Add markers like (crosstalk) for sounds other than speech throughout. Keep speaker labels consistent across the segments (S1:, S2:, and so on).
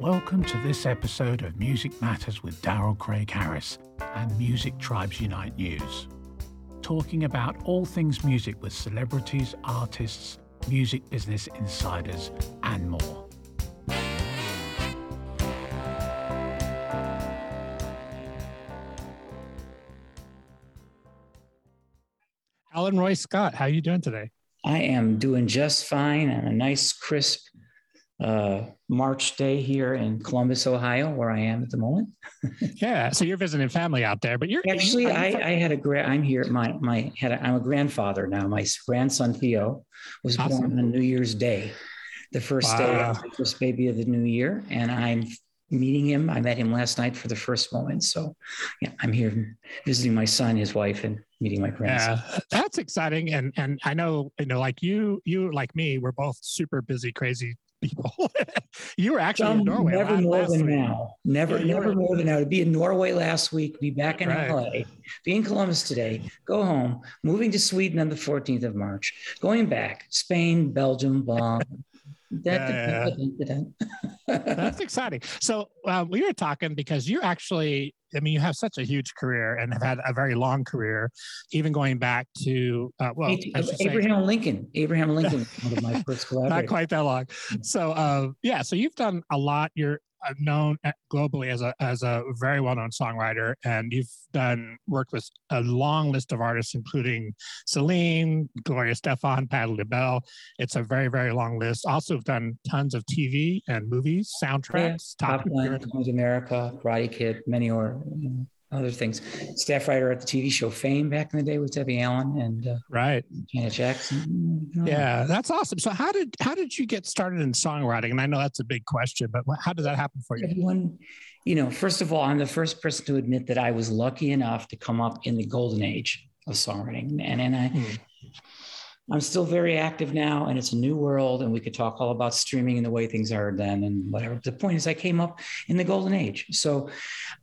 S1: Welcome to this episode of Music Matters with Daryl Craig Harris and Music Tribes Unite News. Talking about all things music with celebrities, artists, music business insiders, and more.
S2: Alan Roy Scott, how are you doing today?
S3: I am doing just fine on a nice, crisp uh, March day here in Columbus, Ohio, where I am at the moment. (laughs)
S2: yeah, so you're visiting family out there, but you're
S3: actually I, I had a gra- I'm here. My my had a, I'm a grandfather now. My grandson Theo was awesome. born on New Year's Day, the first wow. day of the first baby of the new year, and I'm meeting him. I met him last night for the first moment. So yeah, I'm here visiting my son, his wife, and meeting my grandson.
S2: Yeah, that's exciting. And and I know, you know, like you, you like me, we're both super busy, crazy people. (laughs) you were actually Some, in Norway.
S3: Never more than week. now. Never, yeah, never were... more than now. To be in Norway last week, be back in right. LA, be in Columbus today, go home, moving to Sweden on the 14th of March, going back, Spain, Belgium, blah. (laughs) (laughs)
S2: That's exciting. So uh, we were talking because you're actually, I mean, you have such a huge career and have had a very long career, even going back to uh, well,
S3: Abraham say, Lincoln. Abraham (laughs) Lincoln, one of my first collaborators.
S2: Not quite that long. So uh, yeah, so you've done a lot. You're known eh, globally as a as a very well known songwriter, and you've done worked with a long list of artists, including Celine, Gloria Estefan, Patti LaBelle. It's a very very long list. Also, have done tons of TV and movies, soundtracks,
S3: yeah, Top Gun, America, Karate Kid, many more. You know other things. Staff writer at the TV show Fame back in the day with Debbie Allen and uh,
S2: right
S3: Janet Jackson.
S2: Yeah, that's awesome. So how did how did you get started in songwriting? And I know that's a big question, but how did that happen for you?
S3: Everyone, you know, first of all, I'm the first person to admit that I was lucky enough to come up in the golden age of songwriting, and and I. Hmm. I'm still very active now, and it's a new world. And we could talk all about streaming and the way things are then, and whatever. The point is, I came up in the golden age, so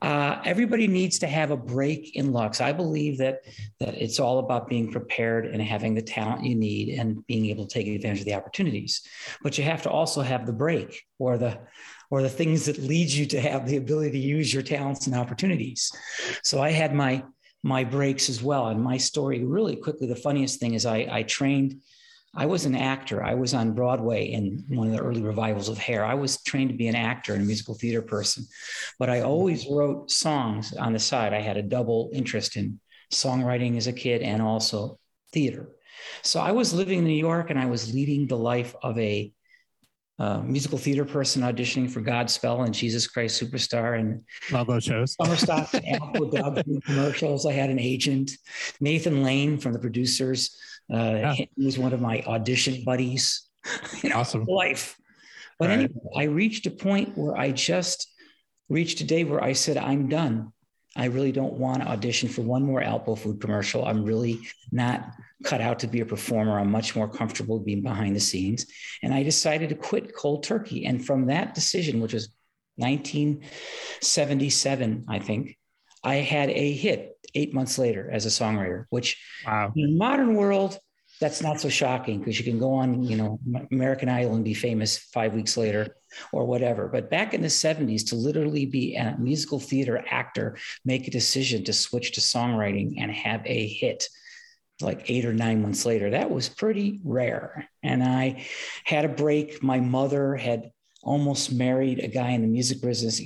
S3: uh, everybody needs to have a break in. So I believe that that it's all about being prepared and having the talent you need and being able to take advantage of the opportunities. But you have to also have the break or the or the things that lead you to have the ability to use your talents and opportunities. So I had my my breaks as well. And my story, really quickly, the funniest thing is I, I trained, I was an actor. I was on Broadway in one of the early revivals of Hair. I was trained to be an actor and a musical theater person, but I always wrote songs on the side. I had a double interest in songwriting as a kid and also theater. So I was living in New York and I was leading the life of a uh, musical theater person auditioning for Godspell and Jesus Christ Superstar and
S2: love those shows. (laughs)
S3: Summer stock Apple Dog (laughs) commercials. I had an agent, Nathan Lane from the producers. Uh, yeah. He was one of my audition buddies. (laughs)
S2: You know, awesome
S3: life. But right. anyway, I reached a point where I just reached a day where I said, I'm done. I really don't want to audition for one more Alpo food commercial. I'm really not cut out to be a performer. I'm much more comfortable being behind the scenes. And I decided to quit cold turkey. And from that decision, which was 1977, I think, I had a hit eight months later as a songwriter, which wow. in the modern world, that's not so shocking because you can go on, you know, American Idol and be famous five weeks later or whatever. But back in the 70s, to literally be a musical theater actor, make a decision to switch to songwriting and have a hit like eight or nine months later. That was pretty rare. And I had a break. My mother had almost married a guy in the music business.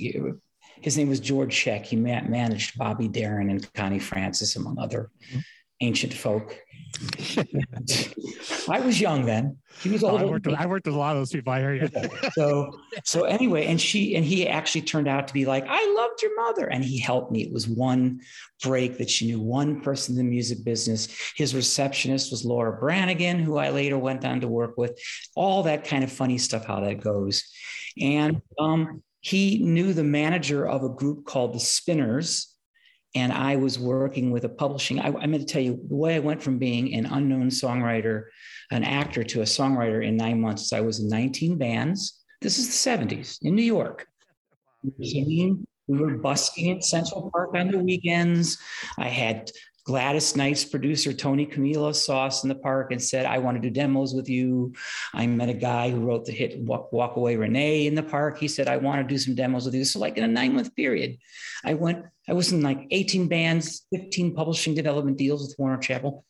S3: His name was George Scheck. He managed Bobby Darin and Connie Francis, among other mm-hmm. ancient folk. I was young then. He was old.
S2: Oh, I, worked with, I worked with a lot of those people. I hear you. (laughs)
S3: so, so anyway, and she and he actually turned out to be like, I loved your mother, and he helped me. It was one break that she knew one person in the music business. His receptionist was Laura Branigan, who I later went on to work with. All that kind of funny stuff, how that goes, and um, he knew the manager of a group called the Spinners and I was working with a publishing. I, I'm going to tell you the way I went from being an unknown songwriter, an actor, to a songwriter in nine months. I was in 19 bands. This is the 70s in New York. We were busking at Central Park on the weekends. I had Gladys Knight's producer, Tony Camillo, saw us in the park and said, I want to do demos with you. I met a guy who wrote the hit Walk, Walk Away Renee in the park. He said, I want to do some demos with you. So, like in a nine month period, I went, I was in like 18 bands, 15 publishing development deals with Warner Chappell,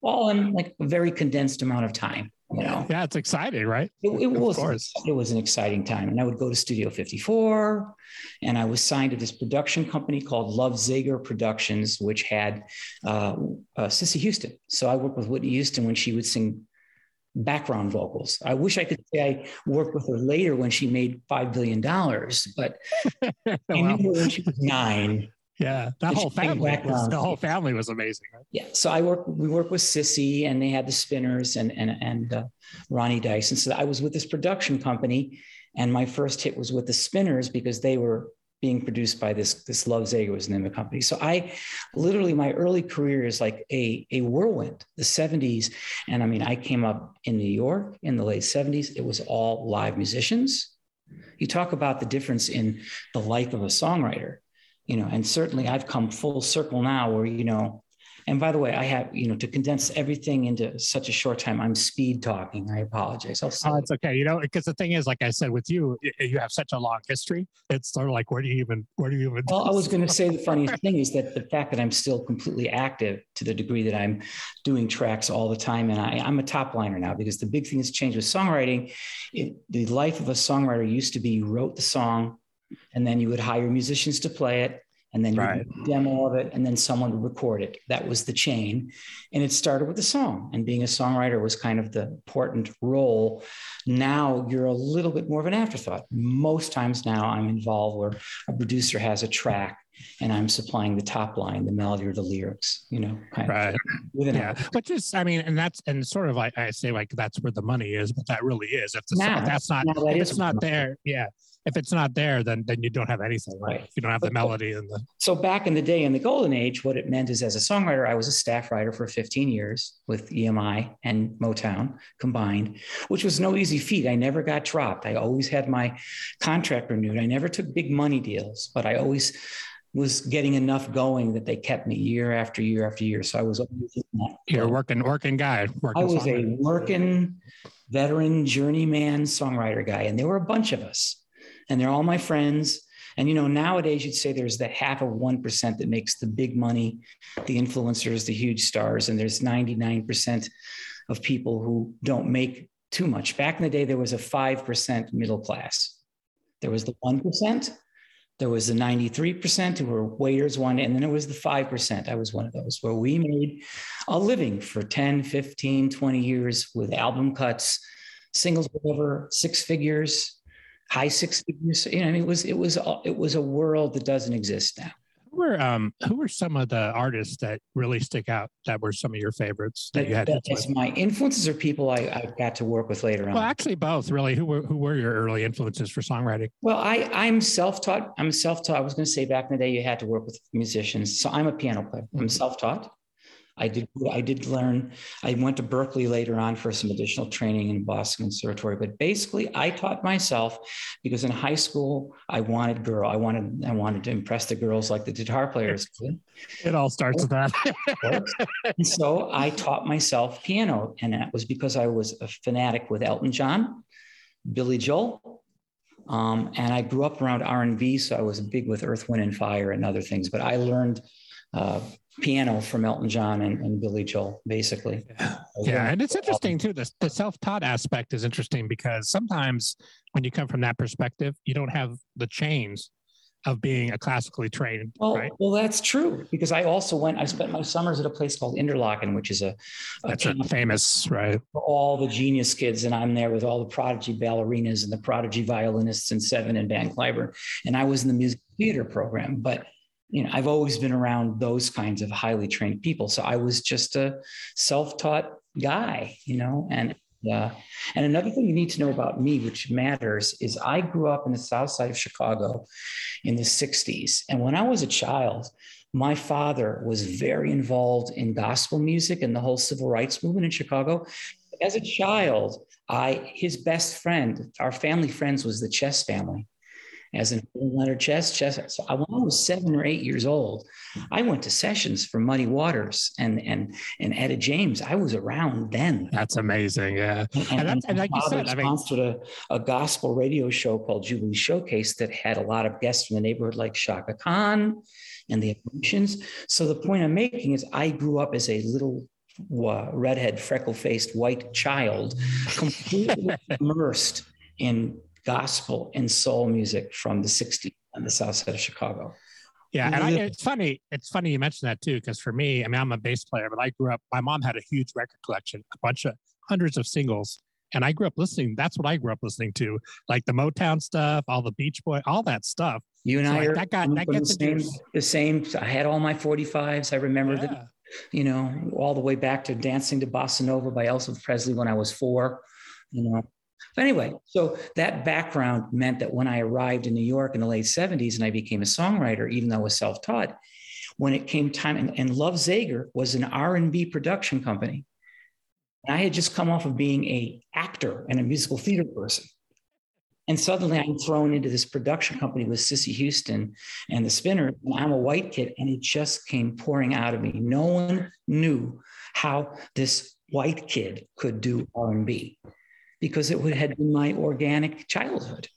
S3: all in like a very condensed amount of time you know.
S2: Yeah it's exciting right?
S3: It, it was it was an exciting time. And i would go to studio 54 and i was signed to this production company called love zager productions which had uh, uh, cissy houston. So i worked with whitney houston when she would sing background vocals. I wish i could say i worked with her later when she made five billion dollars but (laughs) i knew her when she was nine
S2: yeah, that whole family, was, the whole family was amazing. Right?
S3: Yeah, so I work. We work with Cissy, and they had the Spinners and and and uh, Ronnie Dyson. So I was with this production company, and my first hit was with the Spinners because they were being produced by this this Love Zager was the name of the company. So I literally my early career is like a a whirlwind, the 70s. And I mean, I came up in New York in the late 70s. It was all live musicians. You talk about the difference in the life of a songwriter you know, and certainly I've come full circle now where, you know, and by the way, I have, you know, to condense everything into such a short time, I'm speed talking. I apologize. I'll
S2: oh, it's okay. You know, because the thing is, like I said, with you, you have such a long history. It's sort of like, where do you even, where do you even?
S3: Well, I was going to say the funniest (laughs) thing is that the fact that I'm still completely active to the degree that I'm doing tracks all the time. And I, am a top liner now because the big thing has changed with songwriting. It, the life of a songwriter used to be you wrote the song, and then you would hire musicians to play it and then you right. demo of it and then someone would record it. That was the chain. And it started with a song and being a songwriter was kind of the important role. Now you're a little bit more of an afterthought. Most times now i'm involved where a producer has a track and I'm supplying the top line, the melody or the lyrics, you know,
S2: right. yeah. But just, I mean, and that's, and sort of like I say, like, that's where the money is, but that really is. If the now, song, that's not, that if it's not there, yeah. If it's not there, then then you don't have anything, right? right. You don't have the melody and the.
S3: So back in the day, in the golden age, what it meant is, as a songwriter, I was a staff writer for 15 years with EMI and Motown combined, which was no easy feat. I never got dropped. I always had my contract renewed. I never took big money deals, but I always was getting enough going that they kept me year after year after year. So I was
S2: You're a working, working guy. Working
S3: I was songwriter. a working veteran journeyman songwriter guy. And there were a bunch of us and they're all my friends. And, you know, nowadays you'd say there's the half of 1% that makes the big money, the influencers, the huge stars. And there's 99% of people who don't make too much. Back in the day, there was a 5% middle class. There was the 1% there was the 93% who were waiters one, and then it was the 5%. I was one of those where we made a living for 10, 15, 20 years with album cuts, singles, whatever, six figures, high six figures. You know, I mean, it was, it was, it was a world that doesn't exist now
S2: were um who were some of the artists that really stick out that were some of your favorites that, that you had
S3: that my influences or people I, I got to work with later on.
S2: well actually both really. Who were who were your early influences for songwriting?
S3: Well i i'm self-taught i'm self-taught. I was going to say back in the day you had to work with musicians. So i'm a piano player. I'm mm-hmm. self-taught I did I did learn. I went to Berklee later on for some additional training in Boston Conservatory. But basically, I taught myself because in high school I wanted girl. I wanted I wanted to impress the girls like the guitar players
S2: did. It all starts with that. (laughs)
S3: so I taught myself piano, and that was because I was a fanatic with Elton John, Billy Joel. Um, and I grew up around R&B, so I was big with Earth, Wind, and Fire and other things. But I learned uh, piano from Elton John and, and Billy Joel, basically.
S2: Yeah, yeah. and it's interesting too. The, the self-taught aspect is interesting because sometimes when you come from that perspective, you don't have the chains of being a classically trained.
S3: Well,
S2: right?
S3: well, that's true because I also went. I spent my summers at a place called Interlochen, which is a,
S2: a that's a famous right
S3: for all the genius kids, and I'm there with all the prodigy ballerinas and the prodigy violinists and Seven and Van Cliburn, and I was in the music theater program, but you know, I've always been around those kinds of highly trained people. So I was just a self-taught guy, you know, and uh, and another thing you need to know about me, which matters, is I grew up in the south side of Chicago in the 60s. And when I was a child, my father was very involved in gospel music and the whole civil rights movement in Chicago. As a child, I his best friend, our family friends was the Chess family. As in Leonard Chess. Chess. So when I was seven or eight years old, I went to sessions for Muddy Waters and and and Etta James. I was around then.
S2: That's amazing. Yeah,
S3: and, and, and, and like you said, I mean, sponsored a, a gospel radio show called Jubilee Showcase that had a lot of guests from the neighborhood, like Chaka Khan and the emotions. So the point I'm making is, I grew up as a little uh, redhead, freckle faced white child, completely (laughs) immersed in gospel and soul music from the 60s on the south side of Chicago.
S2: Yeah, and I, it's funny. It's funny you mentioned that too, because for me, I mean, I'm a bass player, but I grew up. My mom had a huge record collection, a bunch of hundreds of singles, and I grew up listening. That's what I grew up listening to, like the Motown stuff, all the Beach Boy, all that stuff.
S3: You and so I like, are that got that gets the same, the same. I had all my 45s. I remember yeah. that, you know, all the way back to dancing to Bossa Nova by Elvis Presley when I was four. You know, but anyway, so that background meant that when I arrived in New York in the late 70s and I became a songwriter, even though I was self-taught, when it came time, and, and Love Zager was an R&B production company. And I had just come off of being a actor and a musical theater person. And suddenly I'm thrown into this production company with Cissy Houston and the Spinners, and I'm a white kid, and it just came pouring out of me. No one knew how this white kid could do R&B because it would, had been my organic childhood.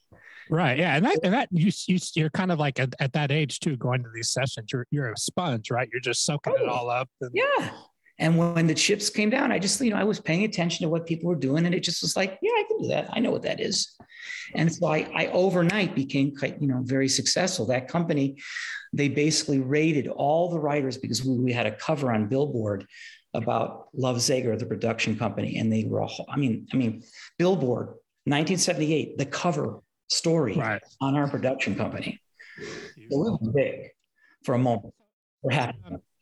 S2: Right. Yeah. And that, and that you, you you're kind of like at, at that age too, going to these sessions, you're, you're a sponge, right? You're just soaking oh, it all up.
S3: And... Yeah. And when the chips came down, I just, you know, I was paying attention to what people were doing and it just was like, yeah, I can do that. I know what that is. And so I, I overnight became quite, you know, very successful. That company, they basically rated all the writers because we, we had a cover on Billboard about Love Zager, the production company, and they were all, I mean, I mean, Billboard, 1978, the cover story right. on our production company. So it was big for a moment. For half.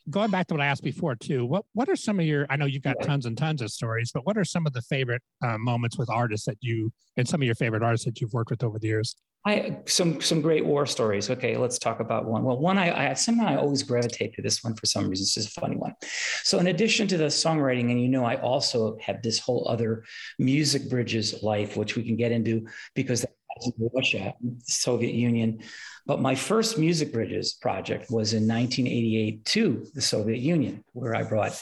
S2: Going back to what I asked before too, what what are some of your? I know you've got tons and tons of stories, but what are some of the favorite uh, moments with artists that you and some of your favorite artists that you've worked with over the years?
S3: I some some great war stories. Okay, let's talk about one. Well, one I, I somehow I always gravitate to this one for some reason. It's just a funny one. So, in addition to the songwriting, and you know, I also have this whole other music bridges life, which we can get into because Russia, Soviet Union. But my first music bridges project was in 1988 to the Soviet Union, where I brought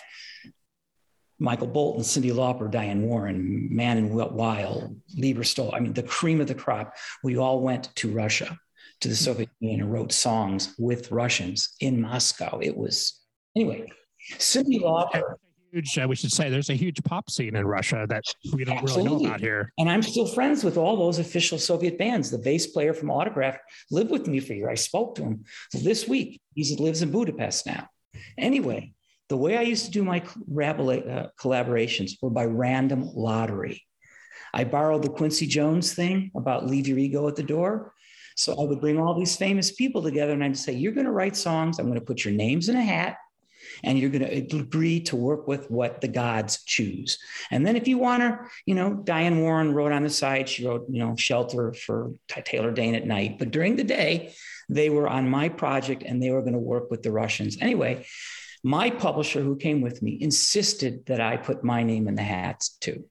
S3: Michael Bolton, Cyndi Lauper, Diane Warren, Mann and Weil, Leiber Stoll. I mean, the cream of the crop. We all went to Russia, to the Soviet Union, and wrote songs with Russians in Moscow. It was, anyway, Cyndi Lauper.
S2: Huge, uh, we should say there's a huge pop scene in Russia that we don't Absolutely. really know about here.
S3: And I'm still friends with all those official Soviet bands. The bass player from Autograph lived with me for a year. I spoke to him this week. He lives in Budapest now. Anyway, the way I used to do my uh, collaborations were by random lottery. I borrowed the Quincy Jones thing about leave your ego at the door. So I would bring all these famous people together and I'd say, You're going to write songs. I'm going to put your names in a hat and you're going to agree to work with what the gods choose. And then if you want to, you know, Diane Warren wrote on the side, she wrote, you know, Shelter for Taylor Dayne at night. But during the day, they were on my project and they were going to work with the Russians. Anyway, my publisher, who came with me, insisted that I put my name in the hats too.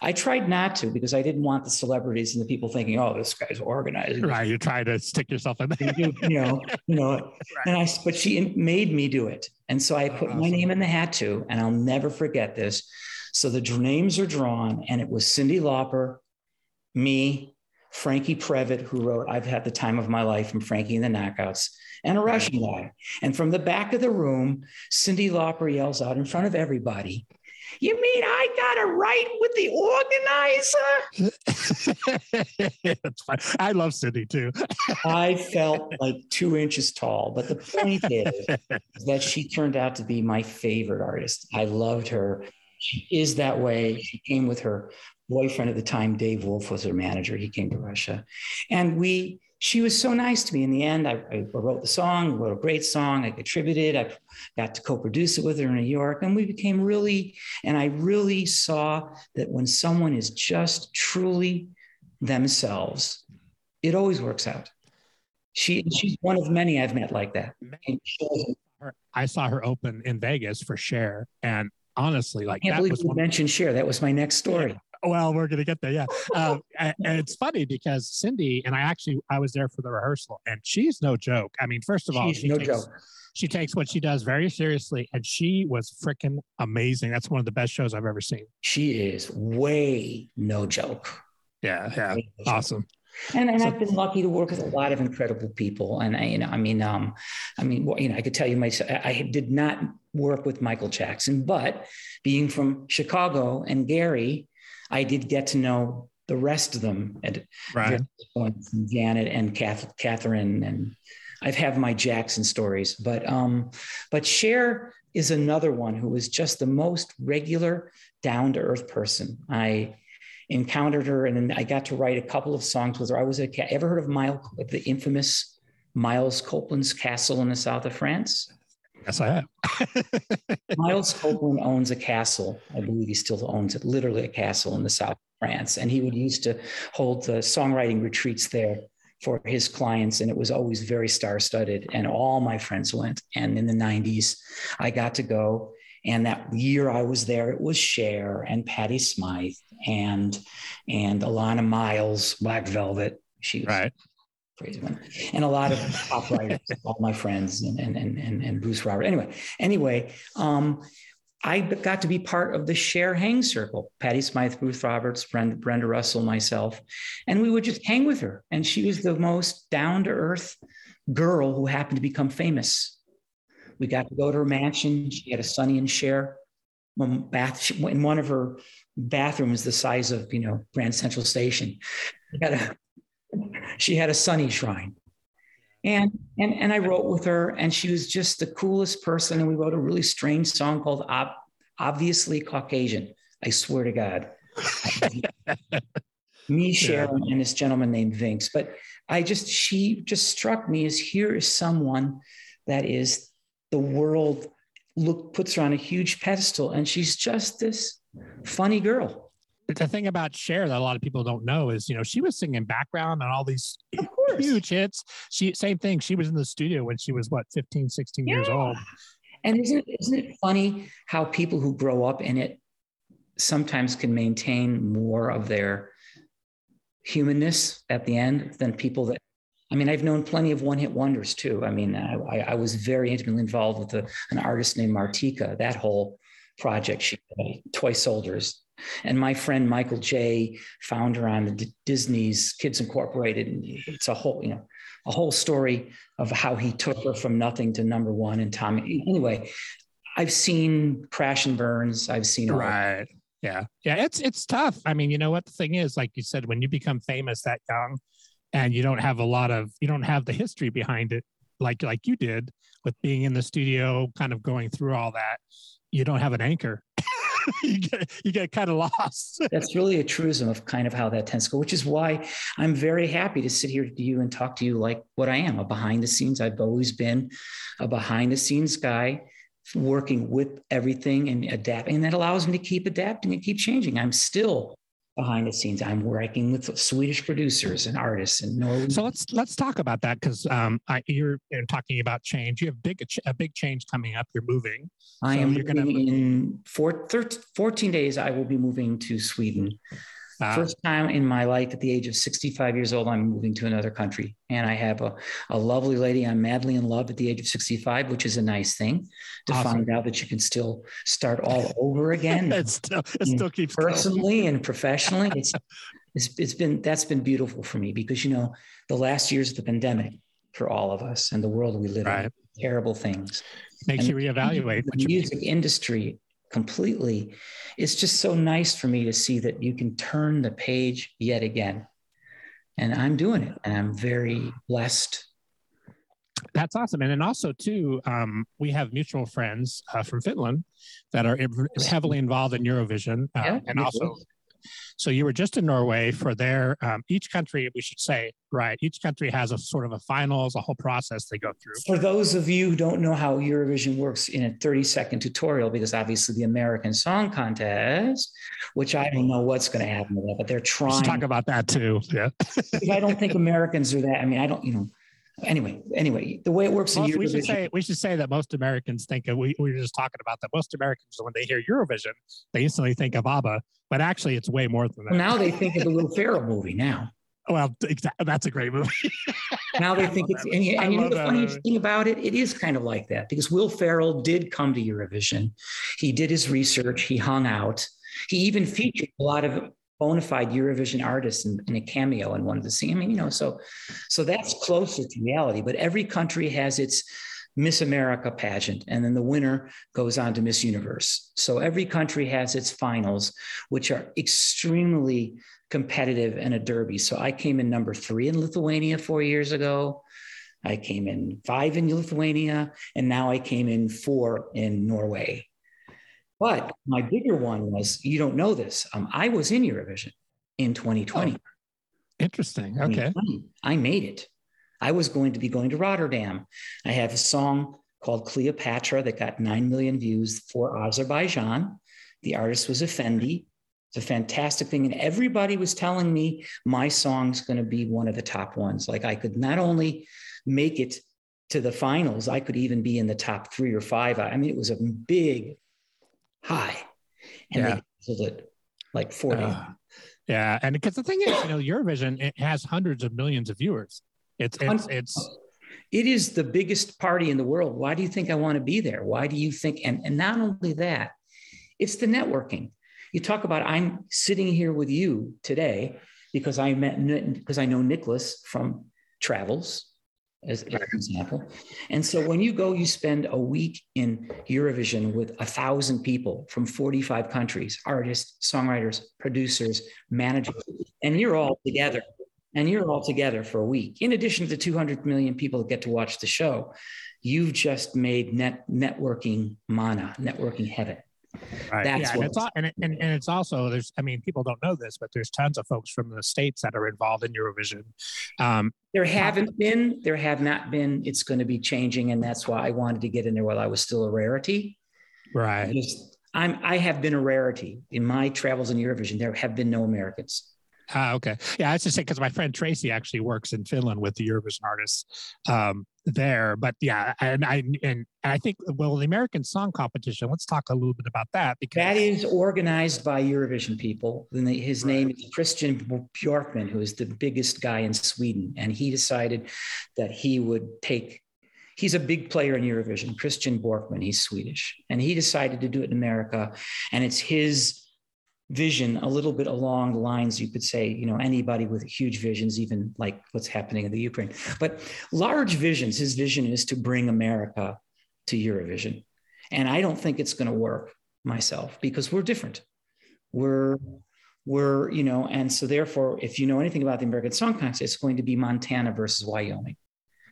S3: I tried not to because I didn't want the celebrities and the people thinking, "Oh, this guy's organized."
S2: Right, you try to stick yourself in there.
S3: you, you know, you know. (laughs) Right. And I, but she made me do it, and so I put awesome. my name in the hat too. And I'll never forget this. So the names are drawn, and it was Cyndi Lauper, me, Frankie Previte, who wrote "I've Had the Time of My Life" from Frankie and the Knockouts, and a Russian guy. And from the back of the room, Cyndi Lauper yells out in front of everybody, you mean I got to write with
S2: the organizer? (laughs) I love Cyndi too. (laughs)
S3: I felt like two inches tall. But the point is (laughs) that she turned out to be my favorite artist. I loved her. She is that way. She came with her boyfriend at the time, Dave Wolff was her manager. He came to Russia. And we she was so nice to me. In the end, I, I, wrote the song, wrote a great song. I contributed. I got to co-produce it with her in New York, and we became really. And I really saw that when someone is just truly themselves, it always works out. She she's one of many I've met like that.
S2: I saw her open in Vegas for Cher, and honestly, like
S3: I can't believe you one... mentioned Cher. That was my next story.
S2: Well, we're gonna get there. Yeah, um, and it's funny because Cyndi and I actually I was there for the rehearsal, and she's no joke. I mean, first of all,
S3: she's
S2: she
S3: no
S2: takes,
S3: joke.
S2: She takes what she does very seriously, and she was freaking amazing. That's one of the best shows I've ever seen.
S3: She is way no joke.
S2: Yeah, yeah, awesome.
S3: And, and so, I've been lucky to work with a lot of incredible people. And I, you know, I mean, um, I mean, you know, I could tell you myself, I did not work with Michael Jackson, but being from Chicago and Gary, I did get to know the rest of them at
S2: right.
S3: Janet and Kath, Catherine and I've had my Jackson stories, but um, but Cher is another one who was just the most regular, down to earth person. I encountered her, and I got to write a couple of songs with her. I was a ever heard of Miles, the infamous Miles Copeland's castle in the south of France?
S2: Yes, I have. (laughs)
S3: Miles Copeland owns a castle. I believe he still owns it, literally a castle in the south of France. And he would used to hold the songwriting retreats there for his clients. And it was always very star studded. And all my friends went. And in the 90s, I got to go. And that year I was there, it was Cher and Patty Smyth and and Alannah Myles, Black Velvet. She was
S2: right.
S3: Crazy one. And a lot of pop writers, all my friends and, and and and Bruce Robert. Anyway, anyway, um, I got to be part of the Cher Hang Circle. Patty Smyth, Ruth Roberts, Brenda, Brenda Russell, myself, and we would just hang with her. And she was the most down to earth girl who happened to become famous. We got to go to her mansion. She had a Sonny and Cher bath. In one of her bathrooms, the size of you know Grand Central Station, she had a, she had a Sonny shrine. And, and, and I wrote with her, and she was just the coolest person. And we wrote a really strange song called Ob- Obviously Caucasian. I swear to God. (laughs) me, Sharon, and this gentleman named Vince. But I just, she just struck me as here is someone that is the world look puts her on a huge pedestal, and she's just this funny girl
S2: the thing about Cher that a lot of people don't know is, you know, she was singing background on all these huge hits. She same thing. She was in the studio when she was what 15, 16 yeah. years old.
S3: And isn't isn't it funny how people who grow up in it sometimes can maintain more of their humanness at the end than people that I mean, I've known plenty of one hit wonders too. I mean, I, I was very intimately involved with a, an artist named Martika. That whole project, she Toy Soldiers, and my friend Michael Jay, founder on the D- Disney's Kids Incorporated, and it's a whole, you know, a whole story of how he took her from nothing to number one. And Tommy, anyway, I've seen crash and burns. I've seen
S2: right. Yeah, yeah, it's it's tough. I mean, you know what the thing is, like you said, when you become famous that young, and you don't have a lot of, you don't have the history behind it, like like you did with being in the studio, kind of going through all that. You don't have an anchor. (laughs) (laughs) you get you get kind of lost. (laughs)
S3: That's really a truism of kind of how that tends to go, which is why I'm very happy to sit here to you and talk to you like what I am, a behind the scenes. I've always been a behind the scenes guy working with everything and adapting. And that allows me to keep adapting and keep changing. I'm still behind the scenes. I'm working with Swedish producers and artists and Norway.
S2: So let's let's talk about that because um, you're, you're, talking about change. You have big a big change coming up. You're moving.
S3: I so am. You're going to in four, 13, 14 days. I will be moving to Sweden. Uh, First time in my life at the age of 65 years old, I'm moving to another country. And I have a, a lovely lady I'm madly in love at the age of 65, which is a nice thing to awesome. find out that you can still start all (laughs) over again.
S2: it still, it still keeps
S3: personally
S2: going.
S3: and professionally. It's, (laughs) it's, it's been, that's been beautiful for me because, you know, the last years of the pandemic for all of us and the world we live right. in, terrible things.
S2: Makes and you reevaluate
S3: the music industry completely. It's just so nice for me to see that you can turn the page yet again. And I'm doing it, and I'm very blessed.
S2: That's awesome. And then also, too, um, we have mutual friends uh, from Finland that are heavily involved in Eurovision uh, yeah, and also so you were just in Norway for their, um, each country, we should say, right? Each country has a sort of a finals, a whole process they go through.
S3: For those of you who don't know how Eurovision works in a 30 second tutorial, because obviously the American Song Contest, which I don't know what's going to happen with that, but they're trying.
S2: Let's talk about that too. Yeah. (laughs)
S3: I don't think Americans are that. I mean, I don't, you know, Anyway, anyway, the way it works
S2: Most,
S3: in
S2: we
S3: Eurovision,
S2: should say we should say that most Americans think of we, we were just talking about that most Americans when they hear Eurovision they instantly think of ABBA, but actually it's way more than that.
S3: now they think of the Will Ferrell movie. Now,
S2: well, that's a great movie. (laughs)
S3: now they think it's and, and you know the
S2: movie.
S3: thing about it, it is kind of like that because Will Ferrell did come to Eurovision. He did his research. He hung out. He even featured a lot of bona fide Eurovision artists in, in a cameo and wanted to see. I mean, you know, so so that's closer to reality. But every country has its Miss America pageant, and then the winner goes on to Miss Universe. So every country has its finals, which are extremely competitive and a derby. So I came in number three in Lithuania four years ago. I came in five in Lithuania, and now I came in four in Norway. But my bigger one was you don't know this. Um, I was in Eurovision in 2020.
S2: Interesting. Okay.
S3: I made it. I was going to be going to Rotterdam. I have a song called Cleopatra that got 9 million views for Azerbaijan. The artist was Efendi. It's a fantastic thing. And everybody was telling me my song's going to be one of the top ones. Like I could not only make it to the finals, I could even be in the top three or five. I mean, it was a big high. And
S2: Yeah.
S3: they canceled it like 40.
S2: Uh, yeah, and because the thing is, you know, Eurovision it has hundreds of millions of viewers. It's it's it's
S3: it is the biggest party in the world. Why do you think I want to be there? Why do you think? And, and not only that, it's the networking. You talk about I'm sitting here with you today because I met because I know Nicholas from travels, as, as an example. And so when you go, you spend a week in Eurovision with a thousand people from 45 countries, artists, songwriters, producers, managers, and you're all together and you're all together for a week. In addition to the 200 million people that get to watch the show, you've just made net networking mana, networking heaven.
S2: Right.
S3: That's
S2: yeah, and
S3: what
S2: it's al- and, it, and and it's also there's I mean people don't know this, but there's tons of folks from the states that are involved in Eurovision. Um,
S3: There haven't been, there have not been. It's going to be changing, and that's why I wanted to get in there while I was still a rarity.
S2: right.
S3: Just, I'm, I have been a rarity in my travels in Eurovision. There have been no Americans.
S2: Ah, okay. Yeah, I was just saying because my friend Tracy actually works in Finland with the Eurovision artists um, there. But yeah, and I and, I think well, the American Song Competition. Let's talk a little bit about that because
S3: That is organized by Eurovision people. And his name is Christian Bjorkman, who is the biggest guy in Sweden. And he decided that he would take, he's a big player in Eurovision, Christian Bjorkman, he's Swedish. And he decided to do it in America. And it's his vision a little bit along the lines you could say you know anybody with huge visions even like what's happening in the ukraine. But large visions his vision is to bring america to eurovision. And i don't think it's going to work myself because we're different. We're we're you know and so therefore if you know anything about the american song contest it's going to be montana versus wyoming.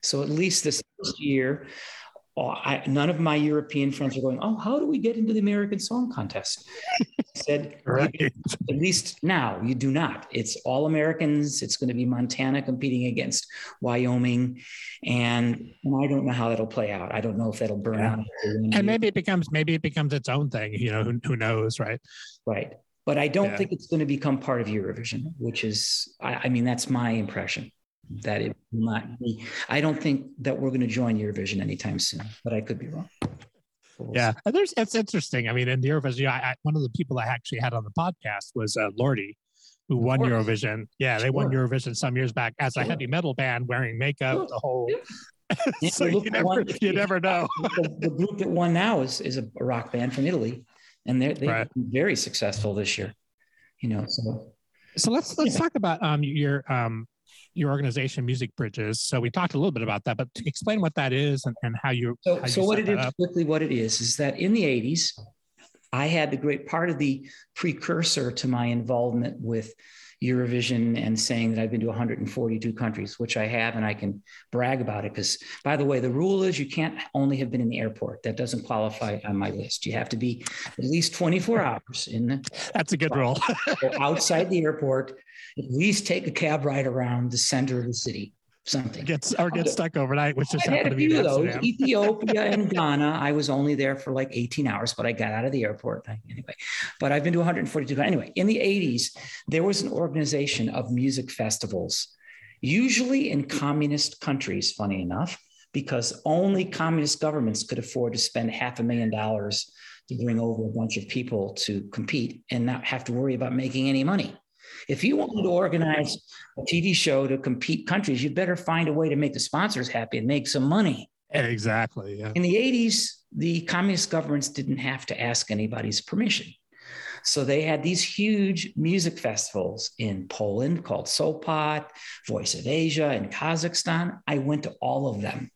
S3: So at least this year oh, I, none of my european friends are going oh how do we get into the american song contest I said (laughs)
S2: Right.
S3: at least now you do not it's all americans it's going to be montana competing against wyoming and, and i don't know how that'll play out i don't know if that'll burn
S2: Yeah.
S3: out
S2: and maybe it becomes maybe it becomes its own thing. You know, who, who knows, right?
S3: Right. But I don't
S2: Yeah.
S3: think it's going to become part of Eurovision, which is, I, I mean, that's my impression that it will not be. I don't think that we're going to join Eurovision anytime soon, but I could be wrong.
S2: Yeah, and there's it's interesting. I mean, in the Eurovision, yeah, I, one of the people I actually had on the podcast was uh, Lordi, who won. Eurovision. Yeah, they won Eurovision some years back as a heavy metal band wearing makeup,
S3: Sure.
S2: the whole.
S3: Yeah, (laughs)
S2: so you never
S3: one-
S2: you never know. (laughs)
S3: the, the group that won now is, is a rock band from Italy, and they're they've
S2: Right.
S3: been very successful this year. You know, so
S2: So let's let's
S3: Yeah.
S2: talk about um your um your organization, Music Bridges. So we talked a little bit about that, but explain what that is and, and how you.
S3: So,
S2: how
S3: so
S2: you
S3: what it is
S2: up.
S3: quickly, what it is is that in the '80s, I had the great part of the precursor to my involvement with Eurovision and saying that I've been to 142 countries, which I have, and I can brag about it. Because, by the way, the rule is you can't only have been in the airport. That doesn't qualify on my list. You have to be at least 24 hours in the
S2: That's a good rule.
S3: outside the airport. At least take a cab ride around the center of the city. Something.
S2: Gets or get stuck overnight, which just
S3: I had
S2: happened
S3: a
S2: to be in
S3: of those. (laughs) Ethiopia and Ghana. I was only there for like 18 hours, but I got out of the airport anyway. But I've been to 142. Anyway, in the 80s, there was an organization of music festivals usually in communist countries, funny enough, because only communist governments could afford to spend half a million dollars to bring over a bunch of people to compete and not have to worry about making any money. If you want to organize a TV show to compete countries, you better find a way to make the sponsors happy and make some money.
S2: Exactly. Yeah.
S3: In the 80s, the communist governments didn't have to ask anybody's permission. So they had these huge music festivals in Poland called Sopot, Voice of Asia, in Kazakhstan. I went to all of them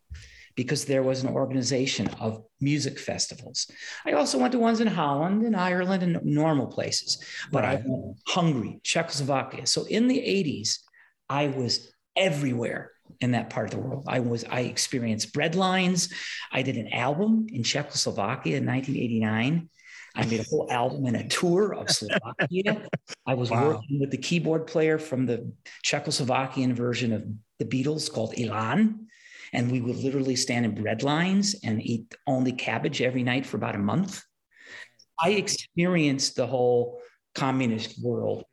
S3: because there was an organization of music festivals. I also went to ones in Holland and Ireland and normal places, but right. I went Hungary, Czechoslovakia. So in the 80s, I was everywhere in that part of the world. I was I experienced bread lines. I did an album in Czechoslovakia in 1989. I made a whole (laughs) album and a tour of Slovakia. I was wow. working with the keyboard player from the Czechoslovakian version of the Beatles called Ilan. And we would literally stand in bread lines and eat only cabbage every night for about a month. I experienced the whole communist world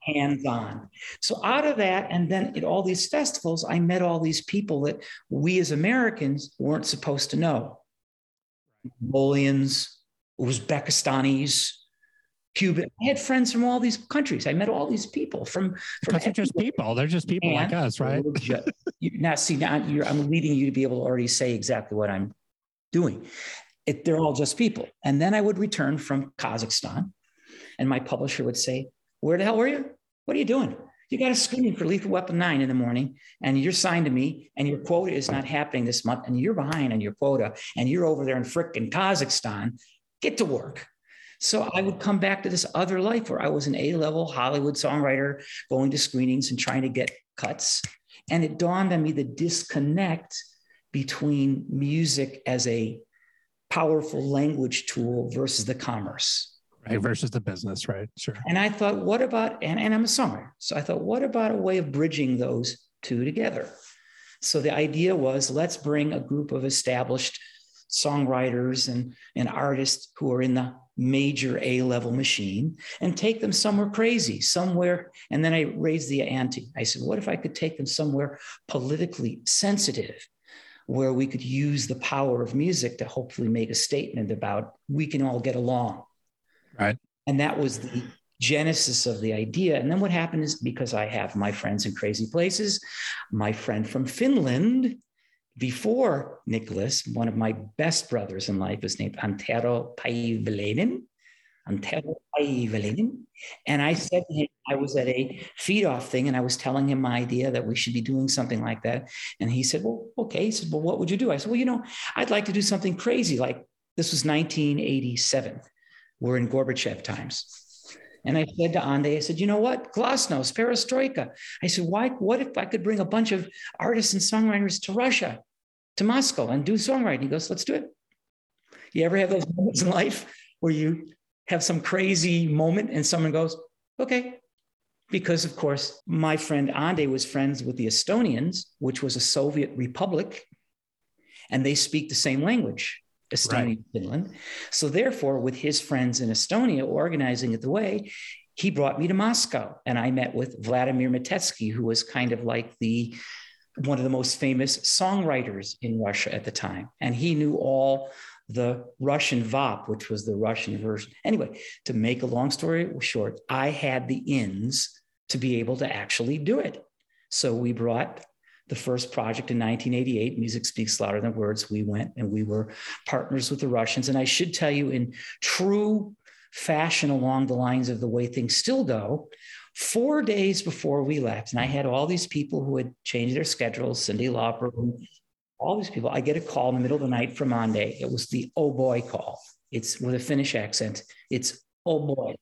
S3: hands on. So out of that, and then at all these festivals, I met all these people that we as Americans weren't supposed to know. Mongolians, Uzbekistanis, Cuban. I had friends from all these countries. I met all these people from. from
S2: they're just people. They're just people like us, right?
S3: now, see, now I'm leading you to be able to already say exactly what I'm doing. It, they're all just people. And then I would return from Kazakhstan, and my publisher would say, "Where the hell were you? What are you doing? You got a screening for Lethal Weapon 9 in the morning, and you're signed to me, and your quota is not happening this month, and you're behind on your quota, and you're over there in frickin' Kazakhstan. Get to work. So I would come back to this other life where I was an A level Hollywood songwriter going to screenings and trying to get cuts. And it dawned on me the disconnect between music as a powerful language tool versus the commerce.
S2: Right, versus the business, right? Sure.
S3: And I thought, what about, and, and I'm a songwriter. So I thought, what about a way of bridging those two together? So the idea was let's bring a group of established songwriters and, and artists who are in the major A level machine and take them somewhere crazy, somewhere. And then I raised the ante. I said, what if I could take them somewhere politically sensitive, where we could use the power of music to hopefully make a statement about we can all get along?
S2: Right.
S3: And that was the genesis of the idea. And then what happened is because I have my friends in crazy places, my friend from Finland before Nicholas, one of my best brothers in life was named Antero Päiväläinen. Antero Päiväläinen. And I said to him, I was at a FIDOF thing and I was telling him my idea that we should be doing something like that. And he said, Well, okay. He said, Well, what would you do? I said, Well, you know, I'd like to do something crazy. Like this was 1987. We're in Gorbachev times. And I said to Ande, I said, you know what? Glasnost, perestroika. I said, why, what if I could bring a bunch of artists and songwriters to Russia? To Moscow and do songwriting. He goes, let's do it. You ever have those moments in life where you have some crazy moment and someone goes, okay. Because, of course, my friend Ande was friends with the Estonians, which was a Soviet republic, and they speak the same language, Estonian, right. Finland. So, therefore, with his friends in Estonia organizing it the way, he brought me to Moscow and I met with Vladimir Matetsky, who was kind of like the one of the most famous songwriters in Russia at the time. And he knew all the Russian VOP, which was the Russian version. Anyway, to make a long story short, I had the ins to be able to actually do it. So we brought the first project in 1988, Music Speaks Louder Than Words. We went and we were partners with the Russians. And I should tell you, in true fashion along the lines of the way things still go, four days before we left, and I had all these people who had changed their schedules, Cyndi Lauper, all these people. I get a call in the middle of the night from Monday. It was the oh boy call. It's with a Finnish accent. It's oh boy.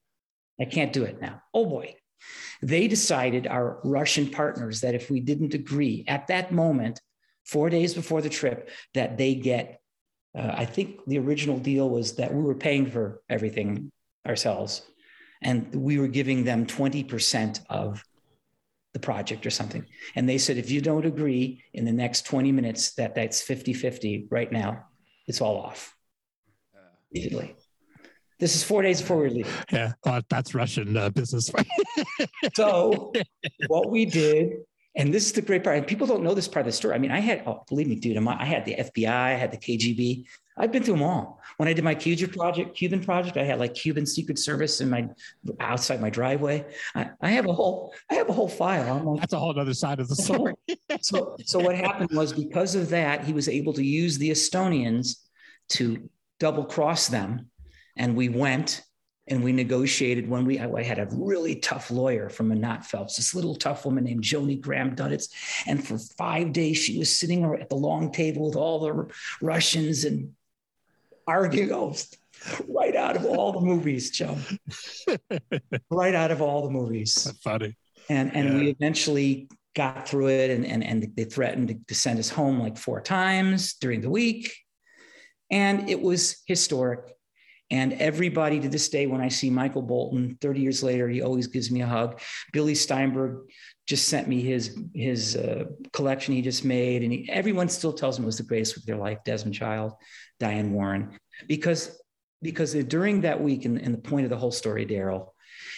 S3: I can't do it now. Oh boy. They decided, our Russian partners, that if we didn't agree at that moment, four days before the trip, that they get, uh, I think the original deal was that we were paying for everything ourselves and we were giving them 20% of the project or something. And they said, if you don't agree in the next 20 minutes that that's 50 50 right now, it's all off. Immediately. This is four days before we leave.
S2: Yeah, that's Russian uh, business.
S3: so, (laughs) what we did, and this is the great part. And people don't know this part of the story. I mean, I had, oh, believe me, dude, I had the FBI, I had the KGB. I've been through them all. When I did my Cuban project, Cuban project, I had like Cuban Secret Service in my outside my driveway. I, I have a whole, I have a whole file.
S2: Like, That's a whole other side of the story.
S3: so, so what happened was because of that, he was able to use the Estonians to double cross them, and we went and we negotiated when we I, had a really tough lawyer from Anat Phelps, this little tough woman named Joni Graham Duditz. And for five days, she was sitting at the long table with all the Russians and arguing oh, right out of all the movies, Joe. (laughs) right out of all the movies.
S2: That's funny.
S3: And and yeah. we eventually got through it and, and, and they threatened to send us home like four times during the week. And it was historic and everybody to this day, when I see Michael Bolton 30 years later, he always gives me a hug. Billy Steinberg just sent me his his uh, collection he just made, and he, everyone still tells him it was the greatest of their life. Desmond Child, Diane Warren, because because during that week, and, and the point of the whole story, Daryl,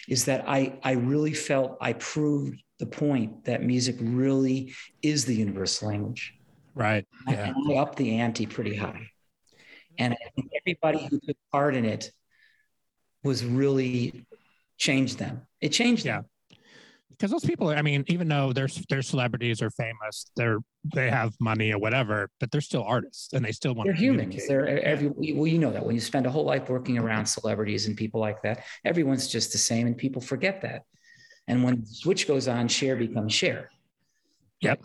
S3: is that I I really felt I proved the point that music really is the universal language.
S2: Right.
S3: Yeah. I, I upped the ante pretty high. And I think everybody who took part in it was really changed them. It changed
S2: them. Because those people, I mean, even though they're, they're celebrities or famous, they're they have money or whatever, but they're still artists and they still want
S3: they're to humans. They're every well, you know that when you spend a whole life working around celebrities and people like that, everyone's just the same, and people forget that. And when switch goes on, Cher becomes Cher.
S2: Yep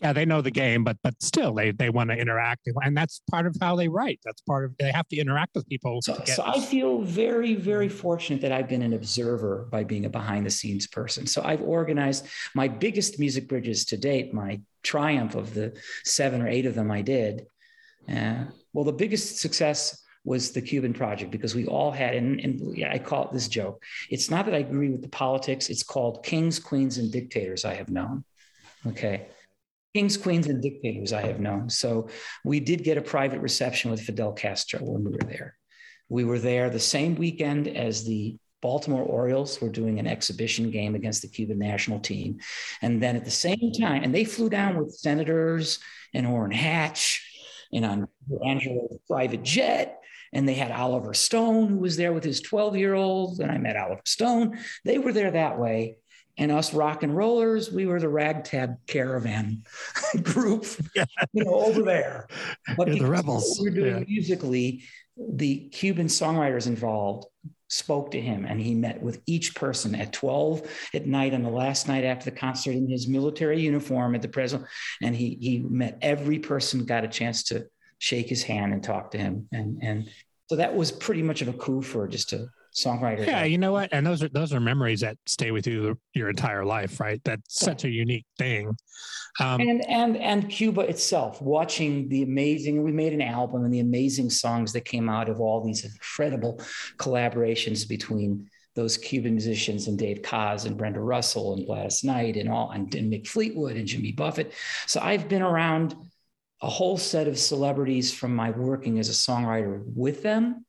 S2: yeah, they know the game, but but still, they they want to interact, and that's part of how they write. That's part of they have to interact with people.
S3: So, so I feel very very fortunate that I've been an observer by being a behind the scenes person. So I've organized my biggest music bridges to date. My triumph of the seven or eight of them I did. Uh, well, the biggest success was the Cuban project because we all had, and, and I call it this joke. It's not that I agree with the politics. It's called kings, queens, and dictators I have known. Okay kings, queens, and dictators I have known. So we did get a private reception with Fidel Castro when we were there. We were there the same weekend as the Baltimore Orioles were doing an exhibition game against the Cuban national team. And then at the same time, and they flew down with senators and Orrin Hatch and on Angelos' private jet. And they had Oliver Stone, who was there with his 12 year old. And I met Oliver Stone. They were there that way and us rock and rollers, we were the ragtag caravan (laughs) group, yeah. you know, over there.
S2: But the rebels.
S3: We are doing yeah. musically, the Cuban songwriters involved spoke to him and he met with each person at 12 at night on the last night after the concert in his military uniform at the president and he he met every person got a chance to shake his hand and talk to him and and so that was pretty much of a coup for just a songwriter.
S2: Yeah, you know what? And those are those are memories that stay with you your entire life, right? That's yeah. such a unique thing.
S3: Um, and and and Cuba itself, watching the amazing. We made an album and the amazing songs that came out of all these incredible collaborations between those Cuban musicians and Dave Koz and Brenda Russell and Gladys Knight and all and, and Mick Fleetwood and Jimmy Buffett. So I've been around a whole set of celebrities from my working as a songwriter with them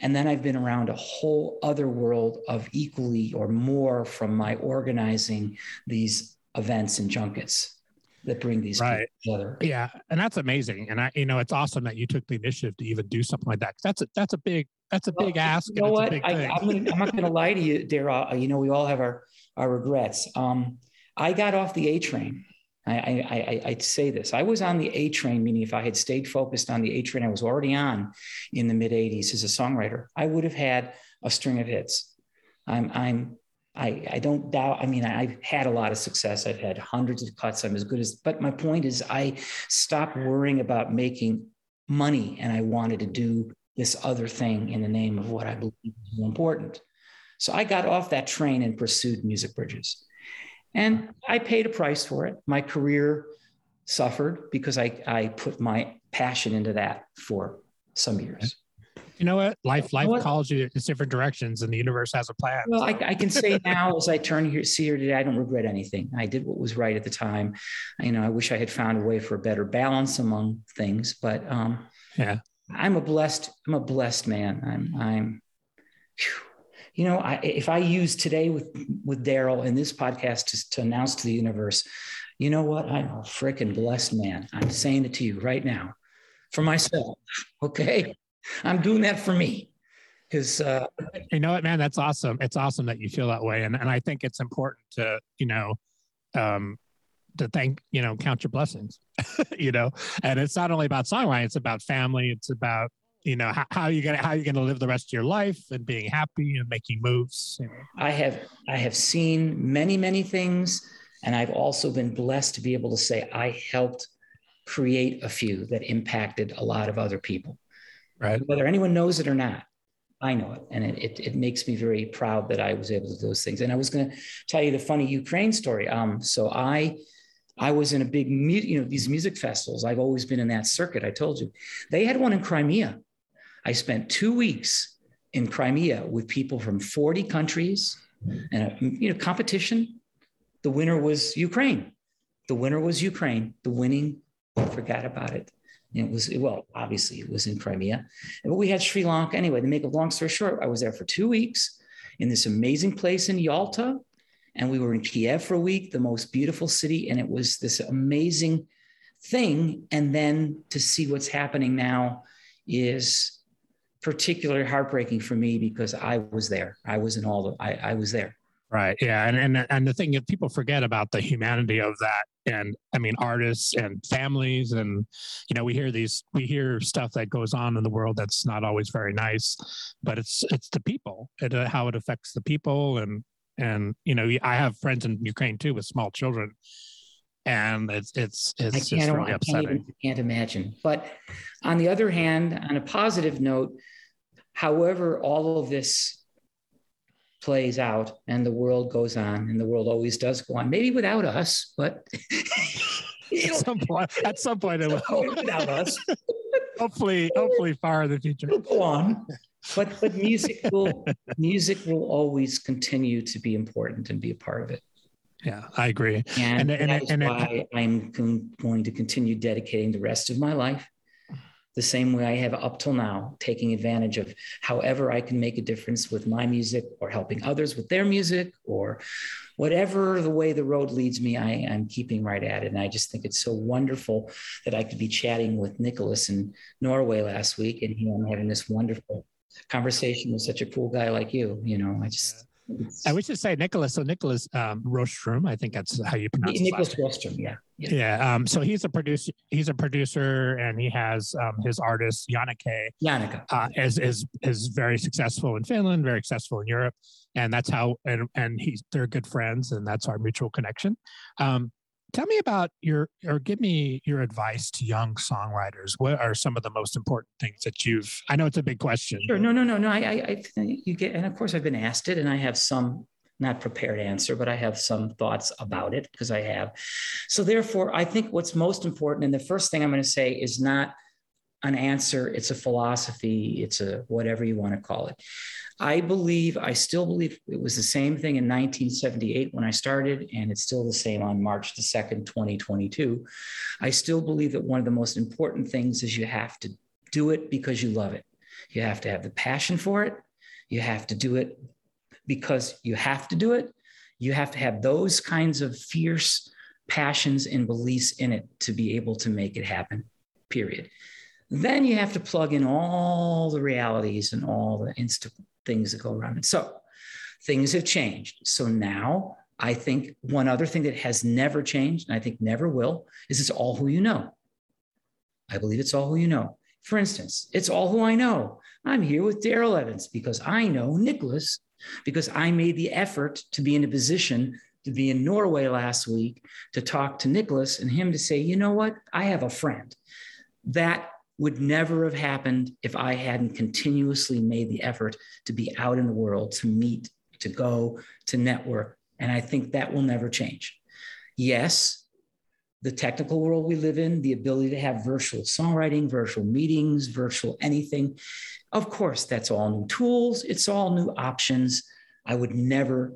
S3: and then I've been around a whole other world of equally or more from my organizing these events and junkets that bring these right. together.
S2: Yeah, and that's amazing. And I, you know, it's awesome that you took the initiative to even do something like that. That's a that's a big that's a well, big ask.
S3: You know what? I, am not going to lie to you, Daryl. You know, we all have our our regrets. Um, I got off the A train I, I, would say this. I was on the A train, meaning if I had stayed focused on the A train I was already on in the mid 80s as a songwriter, I would have had a string of hits. I'm, I'm, I, I don't doubt. I mean, I've had a lot of success. I've had hundreds of cuts. I'm as good as, but my point is, I stopped worrying about making money and I wanted to do this other thing in the name of what I believe is important. So I got off that train and pursued music bridges. And I paid a price for it. My career suffered because I, I put my passion into that for some years.
S2: You know what? Life life what? calls you in different directions, and the universe has a plan.
S3: Well, I, I can say now, as I turn here, see here today, I don't regret anything. I did what was right at the time. You know, I wish I had found a way for a better balance among things, but um,
S2: yeah,
S3: I'm a blessed. I'm a blessed man. I'm. I'm. Whew, you know, I, if I use today with with Daryl in this podcast to, to announce to the universe, you know what? I'm a freaking blessed man. I'm saying it to you right now for myself. Okay. I'm doing that for me because uh,
S2: you know what, man, that's awesome. It's awesome that you feel that way, and and I think it's important to you know, um, to thank you know count your blessings, (laughs) you know, and it's not only about songwriting; it's about family. It's about you know how, how you gonna how are you gonna live the rest of your life and being happy and making moves. You know?
S3: I have I have seen many many things, and I've also been blessed to be able to say I helped create a few that impacted a lot of other people.
S2: Right.
S3: Whether anyone knows it or not, I know it. And it, it, it, makes me very proud that I was able to do those things. And I was going to tell you the funny Ukraine story. Um, so I, I was in a big, you know, these music festivals. I've always been in that circuit. I told you they had one in Crimea. I spent two weeks in Crimea with people from 40 countries and a, you know, competition. The winner was Ukraine. The winner was Ukraine. The winning, forgot about it. it was well, obviously it was in Crimea, but we had Sri Lanka anyway. To make a long story short, I was there for two weeks in this amazing place in Yalta, and we were in Kiev for a week, the most beautiful city, and it was this amazing thing. And then to see what's happening now is particularly heartbreaking for me because I was there. I was in all the, I, I was there.
S2: Right. Yeah. And, and, and the thing is people forget about the humanity of that. And I mean, artists and families. And, you know, we hear these, we hear stuff that goes on in the world that's not always very nice, but it's, it's the people, it, uh, how it affects the people. And, and, you know, I have friends in Ukraine too with small children and it's it's it's I just really upsetting.
S3: Can't, can't imagine. But on the other hand, on a positive note, However, all of this plays out and the world goes on and the world always does go on, maybe without us, but (laughs)
S2: at some point, at some point it will (laughs)
S3: without us. (laughs)
S2: hopefully, hopefully far in the future. It'll
S3: go on. But but music will music will always continue to be important and be a part of it.
S2: Yeah, I agree.
S3: And, and, and and, why I'm going to continue dedicating the rest of my life the same way I have up till now, taking advantage of however I can make a difference with my music or helping others with their music or whatever the way the road leads me, I am keeping right at it. And I just think it's so wonderful that I could be chatting with Nicholas in Norway last week and he I'm having this wonderful conversation with such a cool guy like you. You know, I just
S2: I wish to say Nicholas. So Nicholas um, Rostrom, I think that's how you pronounce it.
S3: Nicholas Rostrom, yeah.
S2: Yeah. yeah um, so he's a producer. He's a producer, and he has um, his artist Janneke.
S3: Janneke
S2: uh, is is is very successful in Finland, very successful in Europe, and that's how. And and he's they're good friends, and that's our mutual connection. Um, tell me about your or give me your advice to young songwriters. What are some of the most important things that you've i know it's a big question.
S3: Sure. No no no no. I i, I you get and of course i've been asked it and i have some not prepared answer but i have some thoughts about it because i have. So therefore i think what's most important and the first thing i'm going to say is not an answer it's a philosophy it's a whatever you want to call it I believe, I still believe it was the same thing in 1978 when I started, and it's still the same on March the 2nd, 2022. I still believe that one of the most important things is you have to do it because you love it. You have to have the passion for it. You have to do it because you have to do it. You have to have those kinds of fierce passions and beliefs in it to be able to make it happen, period. Then you have to plug in all the realities and all the instant things that go around it. So things have changed. So now I think one other thing that has never changed, and I think never will, is it's all who you know. I believe it's all who you know. For instance, it's all who I know. I'm here with Daryl Evans because I know Nicholas, because I made the effort to be in a position to be in Norway last week to talk to Nicholas and him to say, you know what? I have a friend. That would never have happened if I hadn't continuously made the effort to be out in the world, to meet, to go, to network. And I think that will never change. Yes, the technical world we live in, the ability to have virtual songwriting, virtual meetings, virtual anything. Of course, that's all new tools, it's all new options. I would never,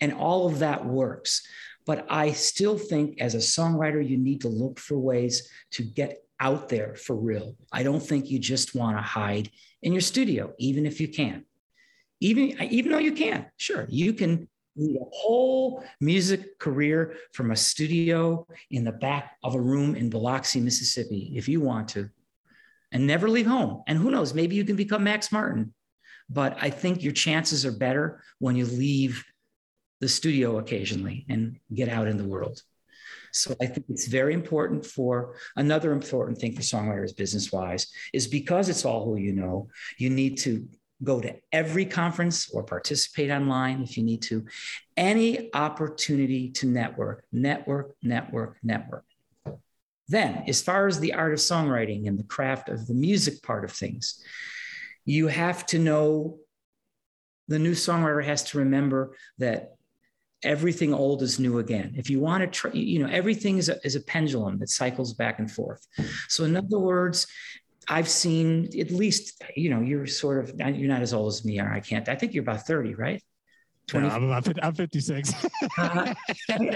S3: and all of that works. But I still think as a songwriter, you need to look for ways to get out there for real. I don't think you just want to hide in your studio, even if you can. Even, even though you can, sure, you can lead a whole music career from a studio in the back of a room in Biloxi, Mississippi, if you want to, and never leave home. And who knows, maybe you can become Max Martin. But I think your chances are better when you leave the studio occasionally and get out in the world. So I think it's very important for another important thing for songwriters business wise is because it's all who you know, you need to go to every conference or participate online if you need to. Any opportunity to network, network, network, network. Then, as far as the art of songwriting and the craft of the music part of things, you have to know the new songwriter has to remember that everything old is new again. If you want to, try, you know, everything is a, is a pendulum that cycles back and forth. So, in other words, I've seen at least, you know, you're sort of, you're not as old as me are. I can't, I think you're about 30, right?
S2: 20. No, I'm, about, I'm 56. uh, (laughs)
S3: I,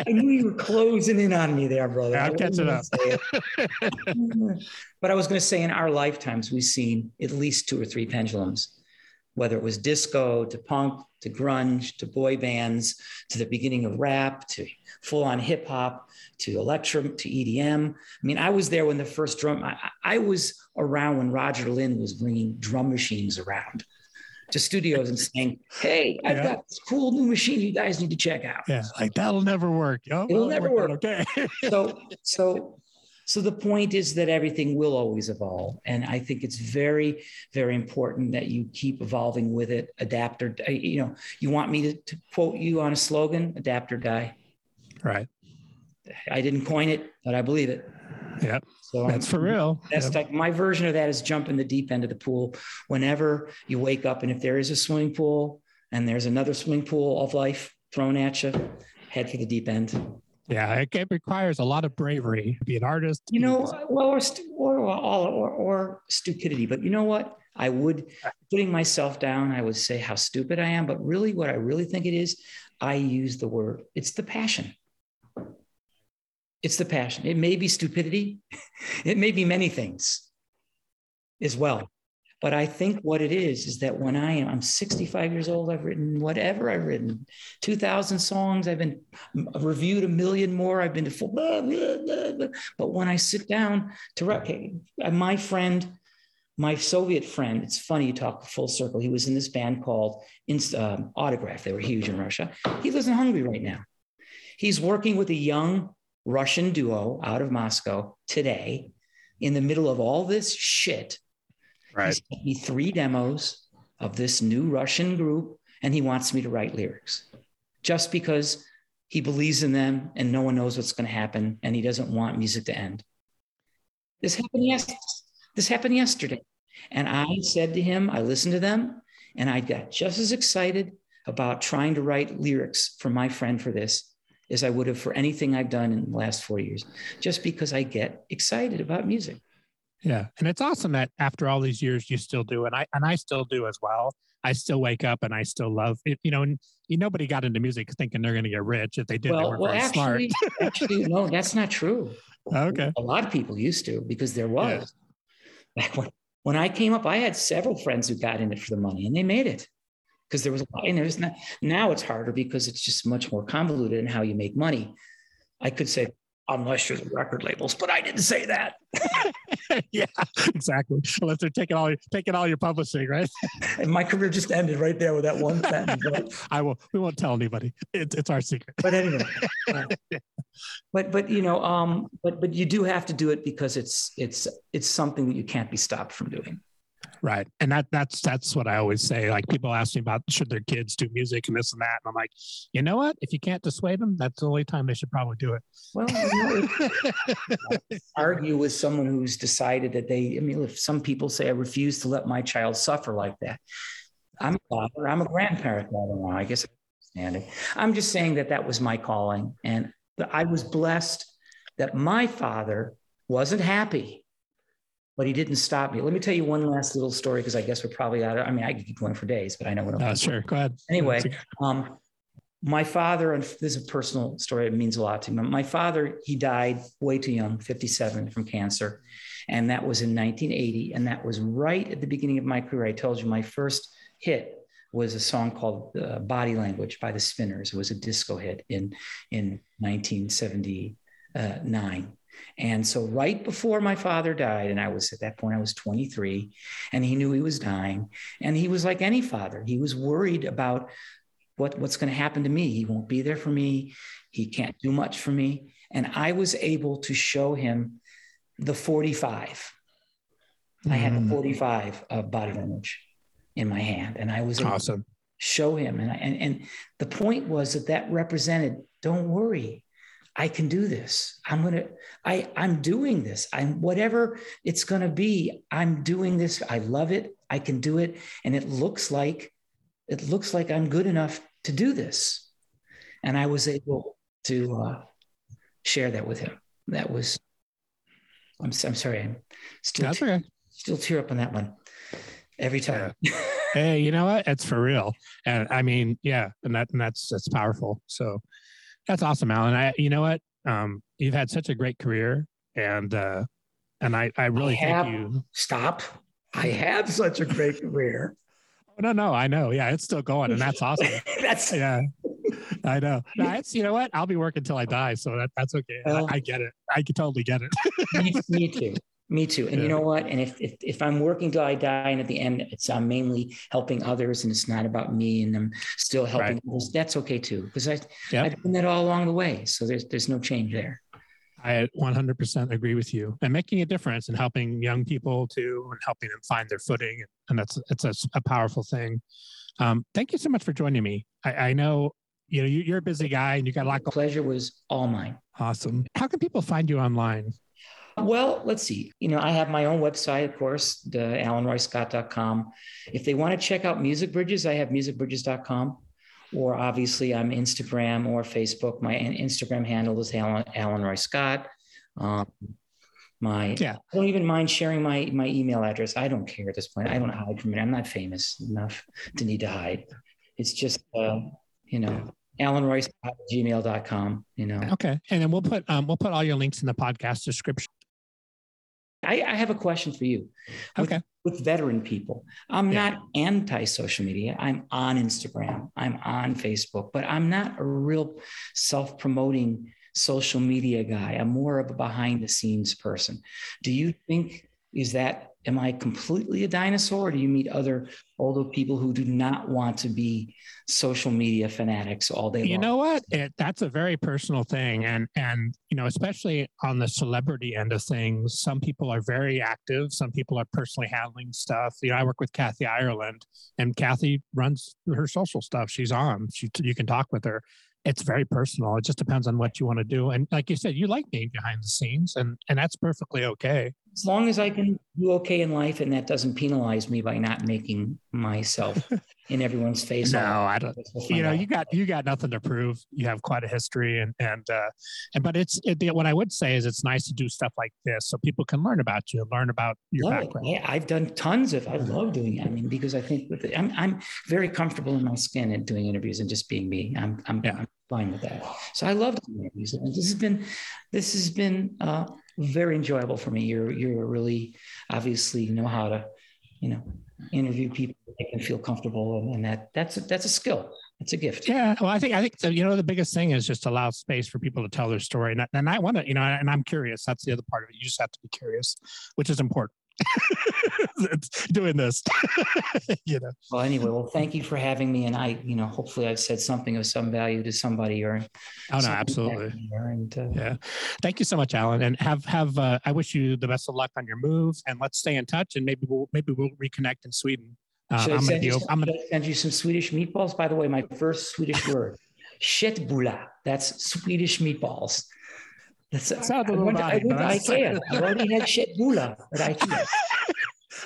S3: I, knew you were closing in on me there, brother.
S2: Yeah, I'm catching up. (laughs)
S3: but I was going to say in our lifetimes, we've seen at least two or three pendulums whether it was disco to punk to grunge to boy bands to the beginning of rap to full on hip hop to electro to EDM. I mean, I was there when the first drum, I, I was around when Roger Linn was bringing drum machines around to studios and saying, "Hey, I've yeah. got this cool new machine you guys need to check out."
S2: Yeah, like that'll never work.
S3: Oh, It'll never work. Okay. (laughs) so, so so the point is that everything will always evolve. And I think it's very, very important that you keep evolving with it, adapt or, uh, you know, you want me to, to quote you on a slogan, adapt or die.
S2: Right.
S3: I didn't coin it, but I believe it.
S2: Yeah. So that's for real.
S3: That's yep. like my version of that is jump in the deep end of the pool whenever you wake up. And if there is a swimming pool and there's another swimming pool of life thrown at you, head for the deep end.
S2: Yeah, it, it, requires a lot of bravery to be an artist.
S3: You know, well, or, or, or, or stupidity. But you know what? I would, putting myself down, I would say how stupid I am. But really, what I really think it is, I use the word, it's the passion. It's the passion. It may be stupidity, (laughs) it may be many things as well. But I think what it is is that when I am, I'm 65 years old, I've written whatever I've written, 2,000 songs, I've been I've reviewed a million more, I've been to full, blah, blah, blah, but when I sit down to write, my friend, my Soviet friend, it's funny you talk full circle. He was in this band called um, Autograph. They were huge in Russia. He lives in Hungary right now. He's working with a young Russian duo out of Moscow today in the middle of all this shit
S2: Right.
S3: He sent me three demos of this new Russian group, and he wants me to write lyrics just because he believes in them and no one knows what's going to happen and he doesn't want music to end. This happened. This happened yesterday. And I said to him, I listened to them, and I got just as excited about trying to write lyrics for my friend for this as I would have for anything I've done in the last four years, just because I get excited about music.
S2: Yeah, and it's awesome that after all these years you still do, and I and I still do as well. I still wake up and I still love it. You know, and you, nobody got into music thinking they're going to get rich. If they did, well, they were well, very
S3: actually,
S2: smart. (laughs)
S3: actually, no, that's not true.
S2: Okay,
S3: a lot of people used to because there was. Yeah. When, when I came up, I had several friends who got in it for the money, and they made it because there was a lot. And there's not now it's harder because it's just much more convoluted in how you make money. I could say unless you're the record labels. But I didn't say that. (laughs)
S2: yeah, exactly. Unless they're taking all your taking all your publishing, right?
S3: and my career just ended right there with that one sentence. Right? (laughs)
S2: I will. We won't tell anybody. It, it's our secret.
S3: But anyway. Uh, (laughs) but but you know, um, but but you do have to do it because it's it's it's something that you can't be stopped from doing.
S2: Right. And that that's that's what I always say. Like people ask me about should their kids do music and this and that. And I'm like, you know what? If you can't dissuade them, that's the only time they should probably do it.
S3: Well, (laughs) argue with someone who's decided that they, I mean, if some people say I refuse to let my child suffer like that. I'm a father, I'm a grandparent. I don't know. I guess I understand it. I'm just saying that that was my calling. And I was blessed that my father wasn't happy but he didn't stop me. Let me tell you one last little story because I guess we're probably out. Of, I mean, I could keep going for days, but I know what I'm.
S2: Sure, go ahead.
S3: Anyway, um, my father, and this is a personal story. It means a lot to me. My father, he died way too young, 57, from cancer, and that was in 1980, and that was right at the beginning of my career. I told you my first hit was a song called uh, Body Language by the Spinners. It was a disco hit in, in 1979. And so, right before my father died, and I was at that point, I was 23, and he knew he was dying. And he was like any father, he was worried about what, what's going to happen to me. He won't be there for me, he can't do much for me. And I was able to show him the 45. I had the mm. 45 of body language in my hand, and I was
S2: awesome.
S3: show him, and, I, and and the point was that that represented. Don't worry, I can do this. I'm gonna. I I'm doing this. I'm whatever it's gonna be. I'm doing this. I love it. I can do it, and it looks like it looks like I'm good enough to do this. And I was able to uh, share that with him. That was. I'm I'm sorry. I'm still.
S2: That's okay.
S3: Still tear up on that one every time.
S2: Yeah. (laughs) hey, you know what? It's for real. And I mean, yeah, and that and that's that's powerful. So that's awesome, Alan. I you know what? Um, you've had such a great career and uh and I I really I have, thank you.
S3: Stop. I have such a great career. (laughs)
S2: Oh, no, no, I know. Yeah, it's still going, and that's awesome. (laughs)
S3: that's
S2: yeah. I know. No, it's you know what? I'll be working until I die, so that, that's okay. Well, I, I, get it. I can totally get it.
S3: me, me too. (laughs) Me too. And yeah. you know what? And if, if, if I'm working till I die, and at the end, it's I'm mainly helping others, and it's not about me, and I'm still helping right. others. That's okay too, because I yep. I've done that all along the way. So there's there's no change there.
S2: I 100% agree with you. And making a difference and helping young people too, and helping them find their footing, and that's it's a, a powerful thing. Um, thank you so much for joining me. I, I know you know you're a busy guy, and you got a lot.
S3: The pleasure was all mine.
S2: Awesome. How can people find you online?
S3: Well, let's see. You know, I have my own website, of course, the alanroyscott.com. If they want to check out Music Bridges, I have musicbridges.com. Or obviously, I'm Instagram or Facebook. My Instagram handle is Alan, Alan Roy Scott. Um, my yeah. I don't even mind sharing my my email address. I don't care at this point. I don't hide from it. I'm not famous enough to need to hide. It's just uh, you know alanroyce at gmail.com you know
S2: okay and then we'll put um, we'll put all your links in the podcast description
S3: I, I have a question for you.
S2: With, okay.
S3: With veteran people, I'm yeah. not anti social media. I'm on Instagram, I'm on Facebook, but I'm not a real self promoting social media guy. I'm more of a behind the scenes person. Do you think is that am I completely a dinosaur? Or do you meet other older people who do not want to be social media fanatics all day long?
S2: You know what? It, that's a very personal thing, and and you know, especially on the celebrity end of things, some people are very active. Some people are personally handling stuff. You know, I work with Kathy Ireland, and Kathy runs her social stuff. She's on. She you can talk with her. It's very personal. It just depends on what you want to do. And like you said, you like being behind the scenes, and and that's perfectly okay
S3: as long as I can do okay in life and that doesn't penalize me by not making myself (laughs) in everyone's face.
S2: no, I don't. You know, you got you got nothing to prove. You have quite a history, and and uh, and but it's it, what I would say is it's nice to do stuff like this so people can learn about you, learn about your love background.
S3: It. Yeah, I've done tons of. I love doing it. I mean, because I think with it, I'm I'm very comfortable in my skin at doing interviews and just being me. I'm I'm, yeah. I'm fine with that. So I love doing interviews. And this has been this has been. Uh, very enjoyable for me. You're you're really obviously know how to, you know, interview people that can feel comfortable, and, and that that's a, that's a skill. It's a gift.
S2: Yeah. Well, I think I think so, you know the biggest thing is just allow space for people to tell their story, and, and I want to you know, and I'm curious. That's the other part of it. You just have to be curious, which is important. (laughs) doing this (laughs) you know.
S3: Well anyway well thank you for having me and i you know hopefully i've said something of some value to somebody or
S2: oh no absolutely. and, uh, yeah. Thank you so much alan and have have uh, i wish you the best of luck on your move and let's stay in touch and maybe we'll maybe we'll reconnect in sweden.
S3: Uh, I'm, gonna be, I'm gonna send you some swedish meatballs? By the way my first swedish word (laughs) köttbullar that's swedish meatballs
S2: that's, Sounds a little I went,
S3: I went to IKEA. I already had köttbullar at IKEA.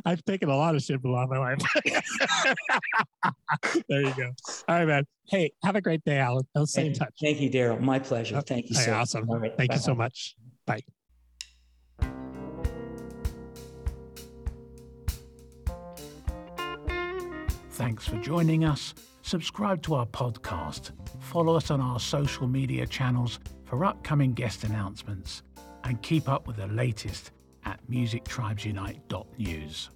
S2: I've taken a lot of shit along my life. (laughs) there you go. All right, man. Hey, have a great day, Alan. Let's stay in touch.
S3: Thank you, Daryl. My pleasure. Oh, Thank you so
S2: Awesome. Right, Thank bye. you so much. Bye.
S1: Thanks for joining us. Subscribe to our podcast. Follow us on our social media channels for upcoming guest announcements and keep up with the latest at musictribesunite.news.